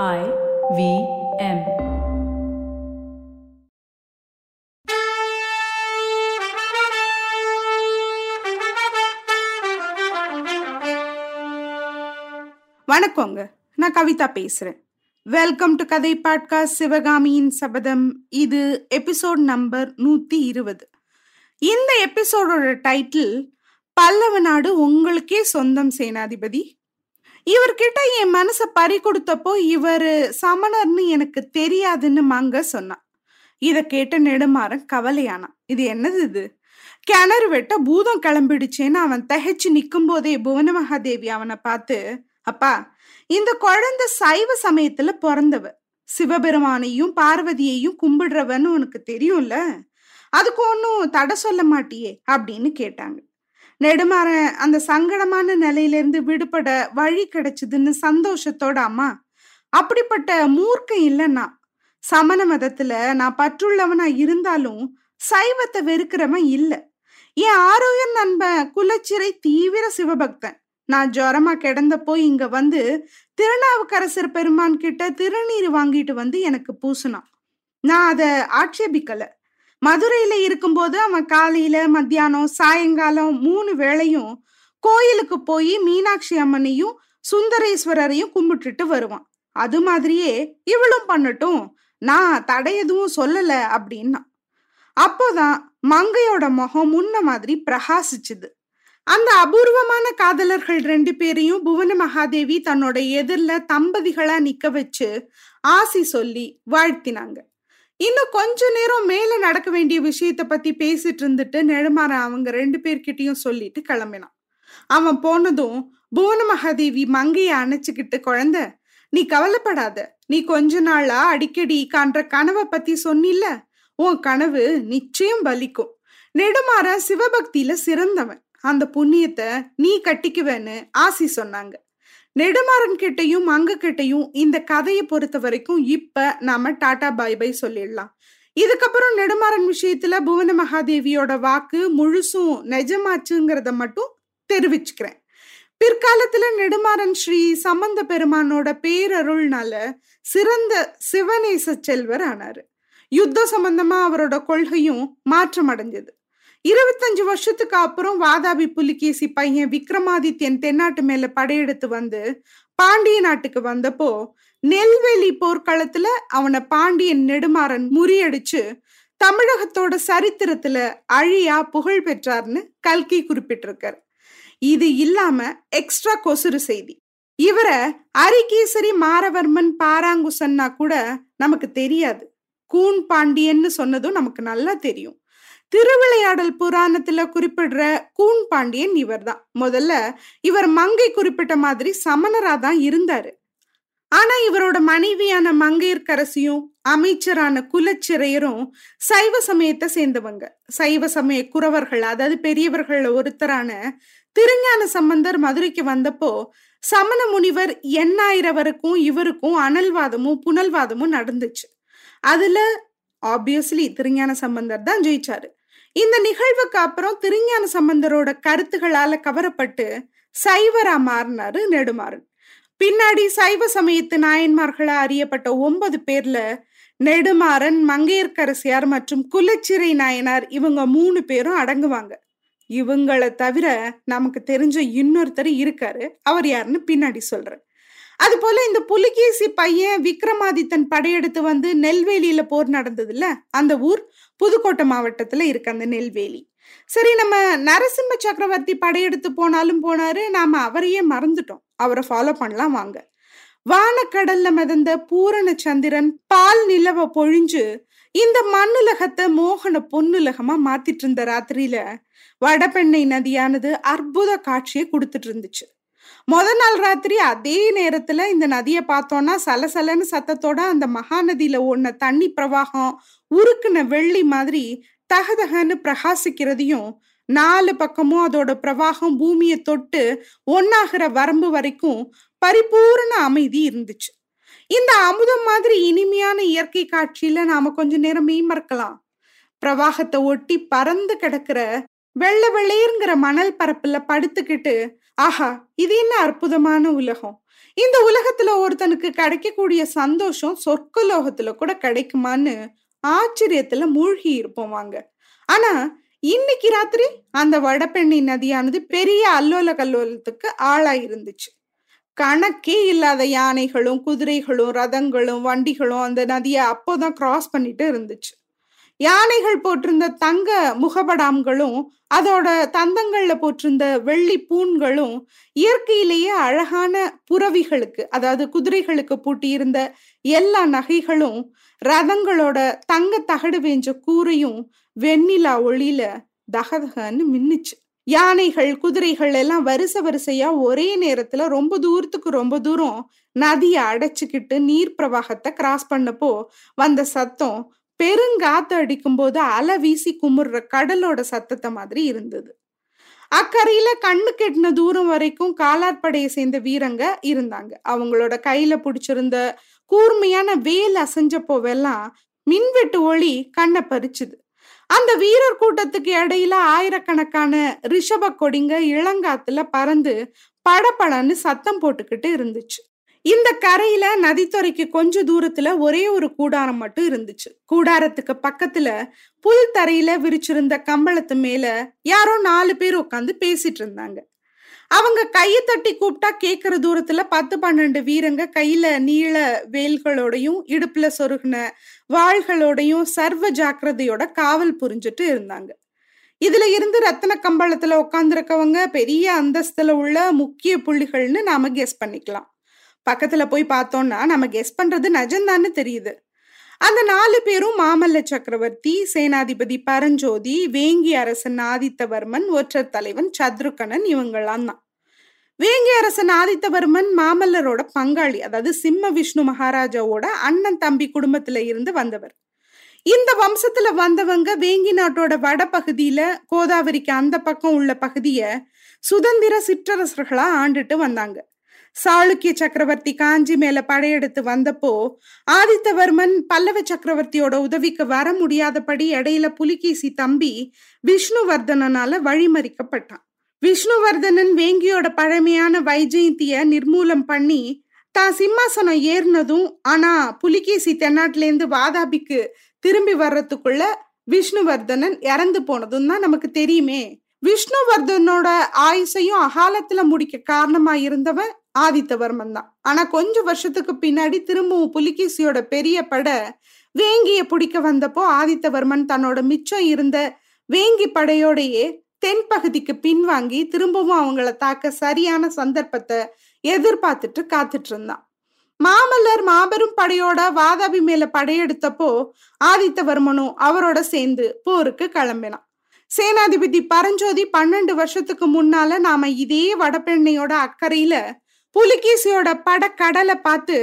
I V M. வணக்கங்க. நான் கவிதா பேசுறேன். வெல்கம் டு கதை பாட்காஸ்ட் சிவகாமியின் சபதம் இது எபிசோட் நம்பர் நூத்தி இருபது. இந்த எபிசோடோட டைட்டில் பல்லவ நாடு உங்களுக்கே சொந்தம் சேனாதிபதி இவர்கிட்ட என் மனசை பறி கொடுத்தப்போ இவர் சமணர்னு எனக்கு தெரியாதுன்னு மங்க சொன்னான். இதை கேட்ட நெடுமாறன் கவலையானான். இது என்னது இது? கிணறு வெட்ட பூதம் கிளம்பிடுச்சேன்னு அவன் தகைச்சு நிற்கும் போதே புவன மகாதேவி அவனை பார்த்து அப்பா இந்த குழந்தை சைவ சமயத்துல பிறந்தவ. சிவபெருமானையும் பார்வதியையும் கும்பிடுறவன்னு உனக்கு தெரியும்ல? அதுக்கு ஒன்றும் தடை சொல்ல மாட்டியே? அப்படின்னு கேட்டாங்க. நெடுமாற அந்த சங்கடமான நிலையிலிருந்து விடுபட வழி கிடைச்சதுன்னு சந்தோஷத்தோட அம்மா அப்படிப்பட்ட மூர்க்கம் இல்லைன்னா சமண மதத்துல நான் பற்றுள்ளவனா இருந்தாலும் சைவத்தை வெறுக்கிறவன் இல்லை. என் ஆரோக்கியம் நண்பன் குலச்சிறை தீவிர சிவபக்தன். நான் ஜுரமா கிடந்தப்போ இங்க வந்து திருநாவுக்கரசர் பெருமான் கிட்ட திருநீர் வாங்கிட்டு வந்து எனக்கு பூசினான். நான் அதை ஆட்சேபிக்கலை. மதுரையில இருக்கும்போது அவன் காலையில மத்தியானம் சாயங்காலம் மூணு வேளையும் கோயிலுக்கு போய் மீனாட்சி அம்மனையும் சுந்தரேஸ்வரரையும் கும்பிட்டுட்டு வருவான். அது மாதிரியே இவளும் பண்ணட்டும். நான் தடை எதுவும் சொல்லல அப்படின்னா. அப்போதான் மங்கையோட முகம் முன்ன மாதிரி பிரகாசிச்சுது. அந்த அபூர்வமான காதலர்கள் ரெண்டு பேரையும் புவன மகாதேவி தன்னோட எதிரில் தம்பதிகளா நிக்க வச்சு ஆசி சொல்லி வாழ்த்தினாங்க. இன்னும் கொஞ்ச நேரம் மேல நடக்க வேண்டிய விஷயத்த பத்தி பேசிட்டு இருந்துட்டு நெடுமாறன் அவங்க ரெண்டு பேர்கிட்டயும் சொல்லிட்டு கிளம்பினான். அவன் போனதும் புவன மகாதேவி மங்கைய அணைச்சுக்கிட்டு குழந்த நீ கவலைப்படாத. நீ கொஞ்ச நாளா அடிக்கடி காண்ற கனவை பத்தி சொன்னில்ல? உன் கனவு நிச்சயம் பலிக்கும். நெடுமாறன் சிவபக்தியில சிறந்தவன். அந்த புண்ணியத்தை நீ கட்டிக்குவேன்னு ஆசி சொன்னாங்க. நெடுமாறன் கிட்டையும் மங்க கிட்டையும் இந்த கதையை பொறுத்த வரைக்கும் இப்ப நாம டாடா பை பை சொல்லிடலாம். இதுக்கப்புறம் நெடுமாறன் விஷயத்துல புவன மகாதேவியோட வாக்கு முழுசும் நிஜமாச்சுங்கிறத மட்டும் தெரிவிச்சுக்கிறேன். பிற்காலத்துல நெடுமாறன் ஸ்ரீ சம்பந்த பெருமானோட பேரருள்னால சிறந்த சிவநேச செல்வர் ஆனாரு. யுத்த சம்பந்தமா அவரோட கொள்கையும் மாற்றம் அடைஞ்சது இருபத்தஞ்சு வருஷத்துக்கு அப்புறம் வாதாபி புலிகேசி பையன் விக்ரமாதித்யன் தென்னாட்டு மேல படையெடுத்து வந்து பாண்டிய நாட்டுக்கு வந்தப்போ நெல்வேலி போர்க்களத்துல அவனை பாண்டியன் நெடுமாறன் முறியடிச்சு தமிழகத்தோட சரித்திரத்துல அழியா புகழ் பெற்றார்னு கல்கி குறிப்பிட்டிருக்கார். இது இல்லாம எக்ஸ்ட்ரா கொசுறு செய்தி. இவரை அரிகேசரி மாரவர்மன் பாராங்குசன்னா கூட நமக்கு தெரியாது. கூன் பாண்டியன்னு சொன்னதும் நமக்கு நல்லா தெரியும். திருவிளையாடல் புராணத்துல குறிப்பிடுற கூன் பாண்டியன் இவர் தான் முதல்ல இவர் மங்கை குறிப்பிட்ட மாதிரி சமணரா தான் இருந்தாரு. ஆனா இவரோட மனைவியான மங்கையர்க்கரசியும் அமைச்சரான குலச்சிறையரும் சைவ சமயத்தை சேர்ந்தவங்க. சைவ சமய குறவர்கள் அதாவது பெரியவர்கள் ஒருத்தரான திருஞான சம்பந்தர் மதுரைக்கு வந்தப்போ சமண முனிவர் எண்ணாயிரவருக்கும் இவருக்கும் அனல்வாதமும் புனல்வாதமும் நடந்துச்சு. அதுல ஆப்வியஸ்லி திருஞான சம்பந்தர் தான் ஜெயிச்சாரு. இந்த நிகழ்வுக்கு அப்புறம் திருஞான சம்பந்தரோட கருத்துகளால கவரப்பட்டு சைவரா மாறினாரு நெடுமாறன். பின்னாடி சைவ சமயத்து நாயன்மார்களா அறியப்பட்ட ஒன்பது பேர்ல நெடுமாறன் மங்கையர்க்கரசியார் மற்றும் குலச்சிறை நாயனார் இவங்க மூணு பேரும் அடங்குவாங்க. இவங்களை தவிர நமக்கு தெரிஞ்ச இன்னொருத்தர் இருக்காரு. அவர் யாருன்னு பின்னாடி சொல்றேன். அது போல இந்த புலிகேசி பையன் விக்ரமாதித்தன் படையெடுத்து வந்து நெல்வேலியில போர் நடந்ததுல அந்த ஊர் புதுக்கோட்டை மாவட்டத்துல இருக்கு அந்த நெல்வேலி. சரி நம்ம நரசிம்ம சக்கரவர்த்தி படையெடுத்து போனாலும் போனாரு நாம அவரையே மறந்துட்டோம். அவரை ஃபாலோ பண்ணலாம் வாங்க. வானக்கடல்ல மிதந்த பூரண சந்திரன் பால் நிலவ பொழிஞ்சு இந்த மண்ணுலகத்தை மோகன பொன்னுலகமா மாத்திட்டு இருந்த ராத்திரியில வடபெண்ணை நதியானது அற்புத காட்சியை கொடுத்துட்டு இருந்துச்சு. முத நாள் ராத்திரி அதே நேரத்துல இந்த நதியை பார்த்தோம்னா சலசலன்னு சத்தத்தோட அந்த மகாநதியில ஓடின தண்ணி பிரவாகம் உருக்குன வெள்ளி மாதிரி தகதகன்னு பிரகாசிக்கிறதையும் நாலு பக்கமும் அதோட பிரவாகம் பூமியை தொட்டு ஒன்னாகிற வரம்பு வரைக்கும் பரிபூர்ண அமைதி இருந்துச்சு. இந்த அமுதம் மாதிரி இனிமையான இயற்கை காட்சியில நாம கொஞ்ச நேரம் மெய்மறக்கலாம் பிரவாகத்தை ஒட்டி பறந்து கிடக்கிற வெள்ளை வெள்ளையருங்கிற மணல் பரப்புல படுத்துக்கிட்டு ஆஹா இது என்ன அற்புதமான உலகம். இந்த உலகத்துல ஒருத்தனுக்கு கிடைக்கக்கூடிய சந்தோஷம் சொர்க்கலோகத்துல கூட கிடைக்குமான்னு ஆச்சரியத்துல மூழ்கி இருப்போவாங்க ஆனா இன்னைக்கு ராத்திரி அந்த வடபெண்ணி நதியானது பெரிய அல்லோல கல்லோலத்துக்கு ஆளா இருந்துச்சு. கணக்கே இல்லாத யானைகளும் குதிரைகளும் ரதங்களும் வண்டிகளும் அந்த நதியை அப்போதான் கிராஸ் பண்ணிட்டு இருந்துச்சு. யானைகள் போட்டிருந்த தங்க முகபடாம்களும் அதோட தந்தங்கள்ல போட்டிருந்த வெள்ளி பூண்களும் இயற்கையிலேயே அழகான புறவிகளுக்கு அதாவது குதிரைகளுக்கு பூட்டியிருந்த எல்லா நகைகளும் ரதங்களோட தங்க தகடு வேஞ்ச கூரையும் வெண்ணிலா ஒளியில தகதகன்னு மின்னுச்சு. யானைகள் குதிரைகள் எல்லாம் வரிசை வரிசையா ஒரே நேரத்துல ரொம்ப தூரத்துக்கு ரொம்ப தூரம் நதியை அடைச்சிக்கிட்டு நீர் பிரவாகத்தை கிராஸ் பண்ணப்போ வந்த சத்தம் பெருங்காத்து அடிக்கும்போது அலை வீசி குமுறுற கடலோட சத்தத்தை மாதிரி இருந்தது. அக்கறையில கண்ணு கெட்டின தூரம் வரைக்கும் காலாட்படையை சேர்ந்த வீரங்க இருந்தாங்க. அவங்களோட கையில பிடிச்சிருந்த கூர்மையான வேல் அசைஞ்சப்போவெல்லாம் மின்வெட்டு ஒளி கண்ணை பறிச்சுது. அந்த வீரர் கூட்டத்துக்கு இடையில ஆயிரக்கணக்கான ரிஷப கொடிங்க இளங்காத்துல பறந்து படபடன்னு சத்தம் போட்டுக்கிட்டு இருந்துச்சு. இந்த கரையில நதித்துறைக்கு கொஞ்ச தூரத்துல ஒரே ஒரு கூடாரம் மட்டும் இருந்துச்சு. கூடாரத்துக்கு பக்கத்துல புல் தரையில விரிச்சிருந்த கம்பளத்து மேல யாரோ நாலு பேர் உட்காந்து பேசிட்டு இருந்தாங்க. அவங்க கையை தட்டி கூப்பிட்டா கேட்குற தூரத்துல பத்து பன்னெண்டு வீரங்க கையில நீள வேல்களோடையும் இடுப்புல சொருகின வாள்களோடையும் சர்வ ஜாக்கிரதையோட காவல் புரிஞ்சுட்டு இருந்தாங்க. இதுல இருந்து ரத்தன கம்பளத்துல உட்காந்துருக்கவங்க பெரிய அந்தஸ்துல உள்ள முக்கிய புள்ளிகள்னு நாம கெஸ் பண்ணிக்கலாம். பக்கத்துல போய் பார்த்தோம்னா நம்ம கெஸ் பண்றது நஜந்தான்னு தெரியுது. அந்த நாலு பேரும் மாமல்ல சக்கரவர்த்தி சேனாதிபதி பரஞ்சோதி வேங்கி அரசன் ஆதித்தவர்மன் ஒற்றர் தலைவன் சத்ருகணன் இவங்கெல்லாம் தான். வேங்கி அரசன் ஆதித்தவர்மன் மாமல்லரோட பங்காளி அதாவது சிம்ம விஷ்ணு மகாராஜாவோட அண்ணன் தம்பி குடும்பத்துல இருந்து வந்தவர். இந்த வம்சத்துல வந்தவங்க வேங்கி நாட்டோட வட பகுதியில கோதாவரிக்கு அந்த பக்கம் உள்ள பகுதிய சுதந்திர சிற்றரசர்களா ஆண்டுட்டு வந்தாங்க. சாளுக்கிய சக்கரவர்த்தி காஞ்சி மேல படையெடுத்து வந்தப்போ ஆதித்தவர்மன் பல்லவ சக்கரவர்த்தியோட உதவிக்கு வர முடியாதபடி இடையில புலிகேசி தம்பி விஷ்ணுவர்தனனால வழிமறிக்கப்பட்டான். விஷ்ணுவர்தனன் வேங்கியோட பழமையான வைஜெயந்திய நிர்மூலம் பண்ணி தான் சிம்மாசனம் ஏறினதும் ஆனா புலிகேசி தென்னாட்டிலேருந்து வாதாபிக்கு திரும்பி வர்றதுக்குள்ள விஷ்ணுவர்தனன் இறந்து போனதும் தான் நமக்கு தெரியுமே. விஷ்ணுவர்தனோட ஆயுசையும் அகாலத்துல முடிக்க காரணமா இருந்தவன் ஆதித்தவர்மன் தான். ஆனா கொஞ்ச வருஷத்துக்கு பின்னாடி திரும்பவும் புலிகேசியோட பெரிய பட வேங்கிய பிடிக்க வந்தப்போ ஆதித்தவர்மன் தன்னோட மிச்சம் இருந்த வேங்கி படையோடையே தென்பகுதிக்கு பின்வாங்கி திரும்பவும் அவங்கள தாக்க சரியான சந்தர்ப்பத்தை எதிர்பார்த்துட்டு காத்துட்டு இருந்தான் மாமல்லர் மாபெரும் படையோட வாதாபி மேல படையெடுத்தப்போ ஆதித்தவர்மனும் அவரோட சேர்ந்து போருக்கு கிளம்பினான். சேனாதிபதி பரஞ்சோதி பன்னெண்டு வருஷத்துக்கு முன்னால நாம இதே வடபெண்ணையோட அக்கறையில புலிகேசியோட படக்கடலை பார்த்து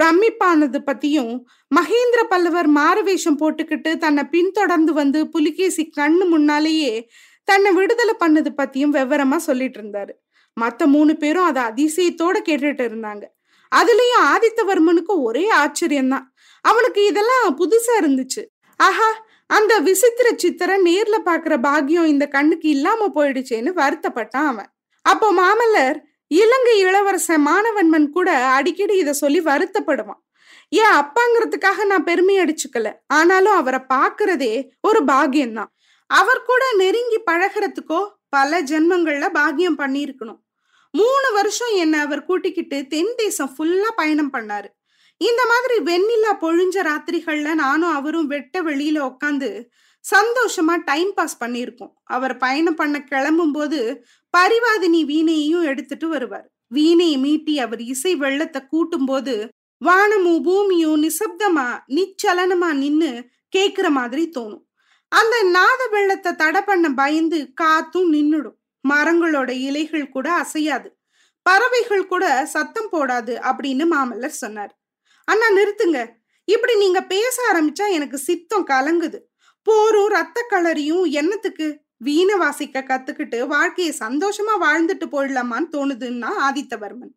பிரமிப்பானது பத்தியும் மகேந்திர பல்லவர் மாறுவேஷம் போட்டுக்கிட்டு தன்னை பின்தொடர்ந்து வந்து புலிகேசி கண்ணு முன்னாலேயே தன்னை விடுதலை பண்ணது பத்தியும் விவரமா சொல்லிட்டு இருந்தாரு. மத்த மூணு பேரும் அதை அதிசயத்தோட கேட்டுட்டு இருந்தாங்க. அதுலயும் ஆதித்தவர்மனுக்கு ஒரே ஆச்சரியம்தான். அவனுக்கு இதெல்லாம் புதுசா இருந்துச்சு. ஆஹா அந்த விசித்திர சித்திர நேர்ல பாக்குற பாக்கியம் இந்த கண்ணுக்கு இல்லாம போயிடுச்சேன்னு வருத்தப்பட்டான் அவன். அப்போ மாமல்லர் இலங்கை இளவரசன் மாணவன்மன் கூட அடிக்கடி இதை சொல்லி வருத்தப்படுவான். ஏன் அப்பாங்கிறதுக்காக நான் பெருமை அடிச்சுக்கல? ஆனாலும் அவரை பாக்குறதே ஒரு பாகியம்தான் அவர் கூட நெருங்கி பழகிறதுக்கோ பல ஜென்மங்கள்ல பாகியம் பண்ணியிருக்கணும். மூணு வருஷம் என்னை அவர் கூட்டிக்கிட்டு தென் தேசம் ஃபுல்லா பயணம் பண்ணாரு. இந்த மாதிரி வெண்ணிலா பொழிஞ்ச ராத்திரிகள்ல நானும் அவரும் வெட்ட வெளியில உட்காந்து சந்தோஷமா டைம் பாஸ் பண்ணியிருக்கோம். அவர் பயணம் பண்ண கிளம்பும் போது பரிவாதினி வீணையையும் எடுத்துட்டு வருவார். வீணையை மீட்டி அவர் இசை வெள்ளத்தை கூட்டும் போது வானமும் பூமியும் நிசப்தமா நிச்சலனமா நின்னு கேக்குற மாதிரி தோணும். அந்த நாத வெள்ளத்தை தடை பண்ண பயந்து காத்தும் நின்னுடும். மரங்களோட இலைகள் கூட அசையாது. பறவைகள் கூட சத்தம் போடாது அப்படின்னு மாமல்லர் சொன்னார். அண்ணா நிறுத்துங்க. இப்படி நீங்க பேச ஆரம்பிச்சா எனக்கு சித்தம் கலங்குது. போரும் ரத்த களரியும் என்னத்துக்கு? வீண வாசிக்க கத்துக்கிட்டு வாழ்க்கையை சந்தோஷமா வாழ்ந்துட்டு போயிடலாமான்னு தோணுதுன்னா ஆதித்தவர்மன்.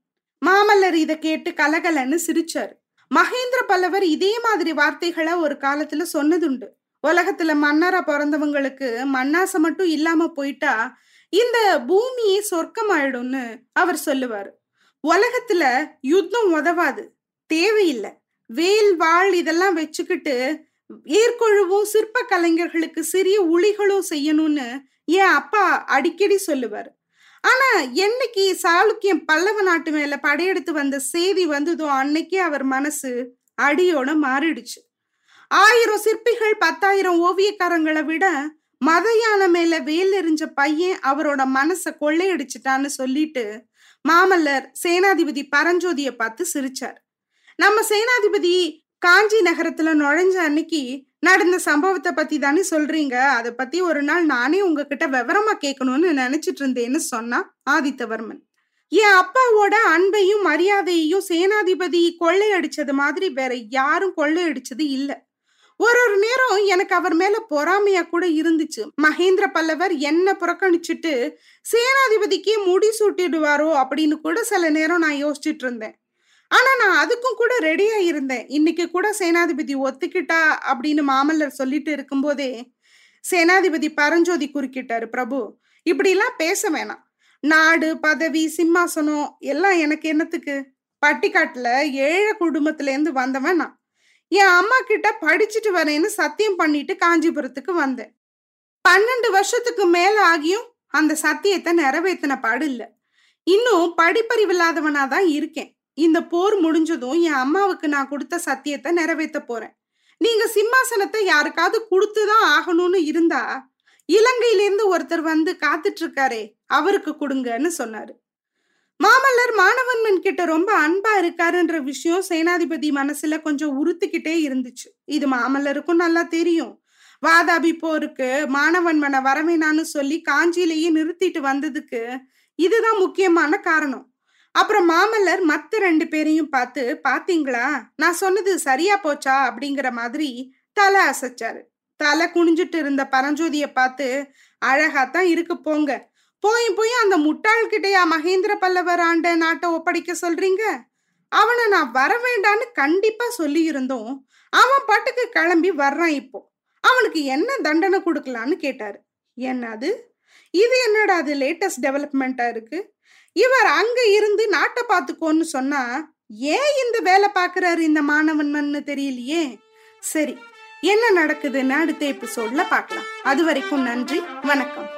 மாமல்லர் இதை கேட்டு கலகலன்னு சிரிச்சாரு. மகேந்திர பல்லவர் இதே மாதிரி வார்த்தைகளை ஒரு காலத்துல சொன்னதுண்டு. உலகத்துல மன்னரா பிறந்தவங்களுக்கு மண்ணாசை மட்டும் இல்லாம போயிட்டா இந்த பூமியே சொர்க்கமாயிடும்னு அவர் சொல்லுவாரு. உலகத்துல யுத்தம் உதவாது தேவையில்லை. வேல் வாழ் இதெல்லாம் வச்சுக்கிட்டு ஏற்கொழுவோ சிற்ப கலைஞர்களுக்கு சிறிய உளிகளோ செய்யணும்னு என் அப்பா அடிக்கடி சொல்லுவார். ஆனா என்னைக்கு சாளுக்கியம் பல்லவ நாட்டு மேல படையெடுத்து வந்த செய்தி வந்ததோ அன்னைக்கே அவர் மனசு அடியோட மாறிடுச்சு. ஆயிரம் சிற்பிகள் பத்தாயிரம் ஓவியக்காரங்களை விட மத யானை மேல வேல் எறிஞ்ச பையன் அவரோட மனசை கொள்ளையடிச்சிட்டான்னு சொல்லிட்டு மாமல்லர் சேனாதிபதி பரஞ்சோதிய பார்த்து சிரிச்சார். நம்ம சேனாதிபதி காஞ்சி நகரத்துல நுழைஞ்ச அன்னைக்கு நடந்த சம்பவத்தை பத்தி தானே சொல்றீங்க. அதை பத்தி ஒரு நாள் நானே உங்ககிட்ட விவரமா கேட்கணும்னு நினைச்சிட்டு இருந்தேன்னு சொன்னா ஆதித்தவர்மன். என் அப்பாவோட அன்பையும் மரியாதையையும் சேனாதிபதி கொள்ளையடிச்சது மாதிரி வேற யாரும் கொள்ளையடிச்சது இல்லை. ஒரு ஒரு நேரம் எனக்கு அவர் மேல பொறாமையா கூட இருந்துச்சு. மகேந்திர பல்லவர் என்ன புறக்கணிச்சுட்டு சேனாதிபதிக்கே முடி சூட்டிடுவாரோ? அப்படின்னு கூட சில நேரம் நான் யோசிச்சுட்டு இருந்தேன். ஆனா நான் அதுக்கும் கூட ரெடியா இருந்தேன். இன்னைக்கு கூட சேனாதிபதி ஒத்துக்கிட்டா அப்படின்னு மாமல்லர் சொல்லிட்டு இருக்கும்போதே சேனாதிபதி பரஞ்சோதி குறுக்கிட்டாரு பிரபு. இப்படிலாம் பேச வேணாம். நாடு பதவி சிம்மாசனம் எல்லாம் எனக்கு என்னத்துக்கு? பட்டிக்காட்டுல ஏழை குடும்பத்துல இருந்து வந்தவன் நான். என் அம்மா கிட்ட படிச்சுட்டு வரேன்னு சத்தியம் பண்ணிட்டு காஞ்சிபுரத்துக்கு வந்தேன். பன்னெண்டு வருஷத்துக்கு மேல ஆகியும் அந்த சத்தியத்தை நிறைவேற்றின பாடு இல்லை. இன்னும் படிப்பறிவில்லாதவனா தான் இருக்கேன். இந்த போர் முடிஞ்சதும் என் அம்மாவுக்கு நான் கொடுத்த சத்தியத்தை நிறைவேற்ற போறேன். நீங்க சிம்மாசனத்தை யாருக்காவது கொடுத்துதான் ஆகணும்னு இருந்தா இலங்கையிலேருந்து ஒருத்தர் வந்து காத்துட்டு இருக்காரே அவருக்கு கொடுங்கன்னு சொன்னாரு. மாமல்லர் மாணவன்மன் கிட்ட ரொம்ப அன்பா இருக்காருன்ற விஷயம் சேனாதிபதி மனசுல கொஞ்சம் உறுத்திக்கிட்டே இருந்துச்சு. இது மாமல்லருக்கும் நல்லா தெரியும். வாதாபி போருக்கு மாணவன்மனை வரவேணான்னு சொல்லி காஞ்சியிலேயே நிறுத்திட்டு வந்ததுக்கு இதுதான் முக்கியமான காரணம். அப்புறம் மாமல்லர் மத்த ரெண்டு பேரையும் பார்த்து பாத்தீங்களா நான் சொன்னது சரியா போச்சா? அப்படிங்கிற மாதிரி தலை அசைச்சாரு. தலை குனிஞ்சிட்டு இருந்த பரஞ்சோதிய பார்த்து அழகாத்தான் இருக்கு போங்க. போய் போய் அந்த முட்டாள்கிட்டயா மகேந்திர பல்லவர் ஆண்ட நாட்டை ஒப்படைக்க சொல்றீங்க? அவனை நான் வர வேண்டான்னு கண்டிப்பா சொல்லி இருந்தோம் அவன் பாட்டுக்கு கிளம்பி வர்றான் இப்போ. அவனுக்கு என்ன தண்டனை கொடுக்கலான்னு கேட்டாரு. என்னது? இது என்னடா அது லேட்டஸ்ட் டெவலப்மெண்ட்டா இருக்கு? இவர் அங்க இருந்து நாட்டை பார்த்துக்கோன்னு சொன்னா ஏன் இந்த வேலை பாக்குறாரு இந்த மாணவன்மன்னு தெரியலையே? சரி என்ன நடக்குதுன்னு அடுத்த எபிசோட்ல பார்க்கலாம். அது வரைக்கும் நன்றி வணக்கம்.